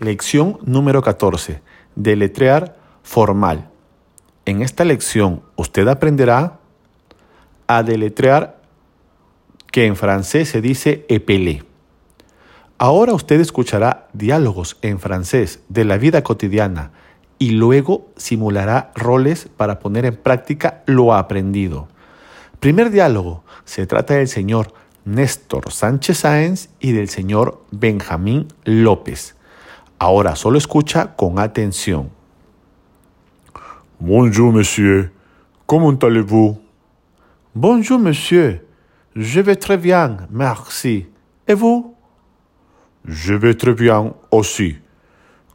Lección número 14. Deletrear formal. En esta lección usted aprenderá a deletrear que en francés se dice epelé. Ahora usted escuchará diálogos en francés de la vida cotidiana y luego simulará roles para poner en práctica lo aprendido. Primer diálogo. Se trata del señor Néstor Sánchez Sáenz y del señor Benjamín López. Ahora solo escucha con atención. Bonjour, monsieur. Comment allez-vous? Bonjour, monsieur. Je vais très bien, merci. Et vous? Je vais très bien aussi.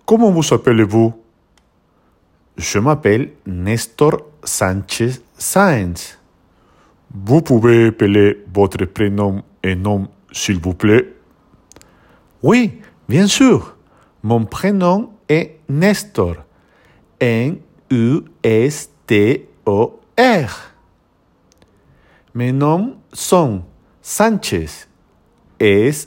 Comment vous appelez-vous? Je m'appelle Nestor Sánchez Sáenz. Vous pouvez appeler votre prénom et nom, s'il vous plaît? Oui, bien sûr. Mon prénom est Nestor. N-U-S-T-O-R. Mes noms sont Sánchez. S-A-N-C-H-U-Z.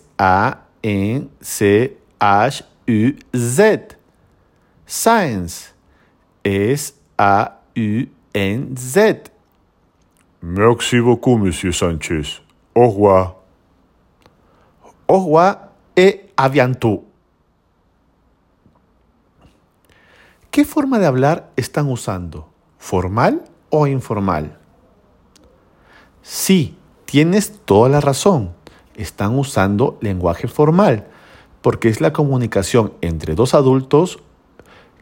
Science. S-A-U-N-Z. Merci beaucoup, monsieur Sanchez. Au revoir. Au revoir et à bientôt. ¿Qué forma de hablar están usando? ¿Formal o informal? Sí, tienes toda la razón. Están usando lenguaje formal, porque es la comunicación entre dos adultos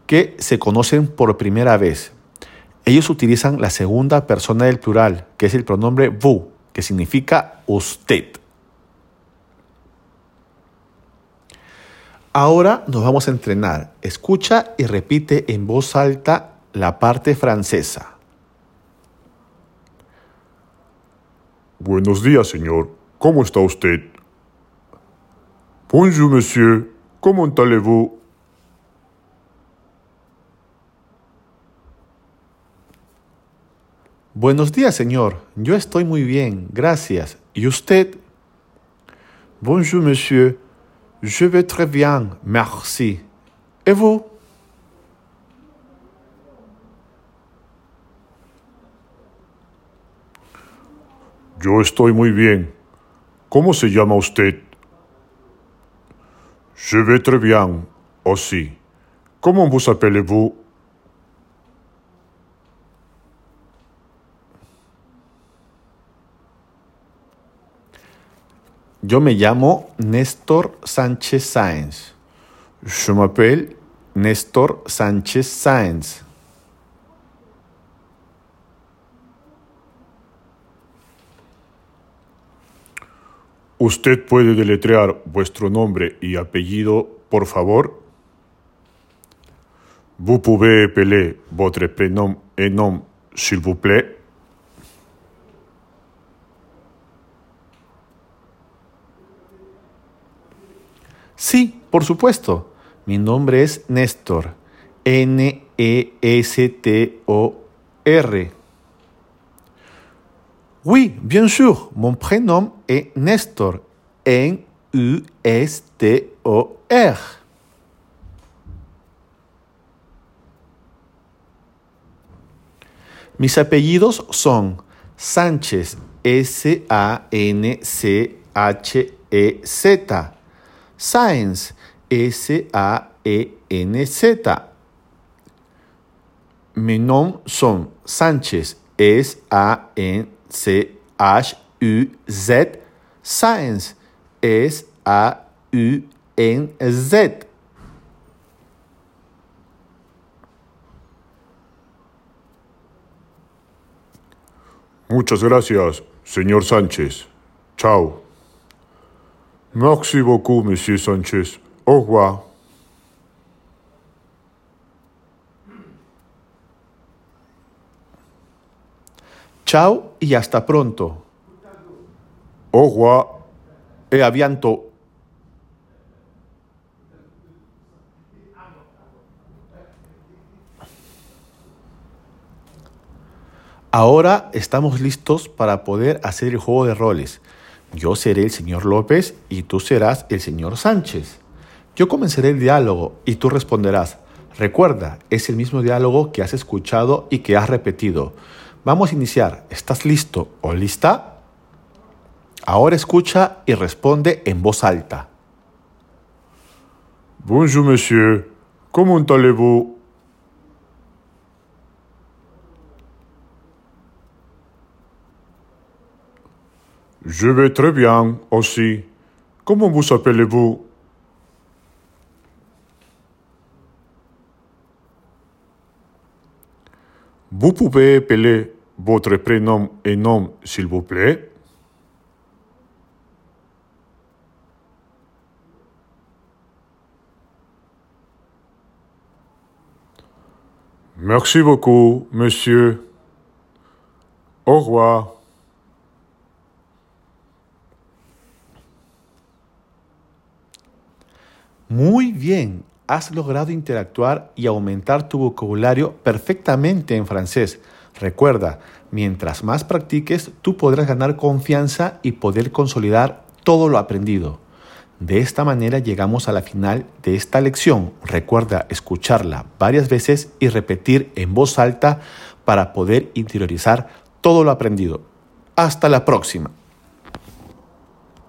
que se conocen por primera vez. Ellos utilizan la segunda persona del plural, que es el pronombre vous, que significa usted. Ahora nos vamos a entrenar. Escucha y repite en voz alta la parte francesa. Buenos días, señor. ¿Cómo está usted? Bonjour, monsieur. Comment allez-vous? Buenos días, señor. Yo estoy muy bien, gracias. ¿Y usted? Bonjour, monsieur. Je vais très bien, merci. ¿Et vous? Yo estoy muy bien. ¿Cómo se llama usted? Je vais très bien aussi. Comment vous appelez-vous? Yo me llamo Néstor Sánchez Sáenz. Je m'appelle Néstor Sánchez Sáenz. ¿Usted puede deletrear vuestro nombre y apellido, por favor? Vous pouvez appeler votre prénom et nom, s'il vous plaît? Sí, por supuesto. Mi nombre es Néstor. N-E-S-T-O-R. Oui, bien sûr. Mon prénom est Nestor. N-U-S-T-O-R. Mis apellidos son Sánchez, S-A-N-C-H-E-Z. Sáenz, S-A-E-N-Z. Mes noms sont Sánchez, S-A-N-C-H-U-Z. Sáenz, S-A-U-N-Z. Muchas gracias, señor Sánchez. Chao. Merci beaucoup, monsieur Sánchez. Au revoir. Chao y hasta pronto. Au revoir. E a bientôt. Ahora estamos listos para poder hacer el juego de roles. Yo seré el señor López y tú serás el señor Sánchez. Yo comenzaré el diálogo y tú responderás. Recuerda, es el mismo diálogo que has escuchado y que has repetido. Vamos a iniciar. ¿Estás listo o lista? Ahora escucha y responde en voz alta. Bonjour monsieur, comment allez-vous Je vais très bien aussi. Comment vous appelez-vous? Vous pouvez appeler votre prénom et nom, s'il vous plaît Merci beaucoup, monsieur. Au revoir. Muy bien, has logrado interactuar y aumentar tu vocabulario perfectamente en francés. Recuerda, mientras más practiques, tú podrás ganar confianza y poder consolidar todo lo aprendido. De esta manera llegamos a la final de esta lección. Recuerda escucharla varias veces y repetir en voz alta para poder interiorizar todo lo aprendido. Hasta la próxima.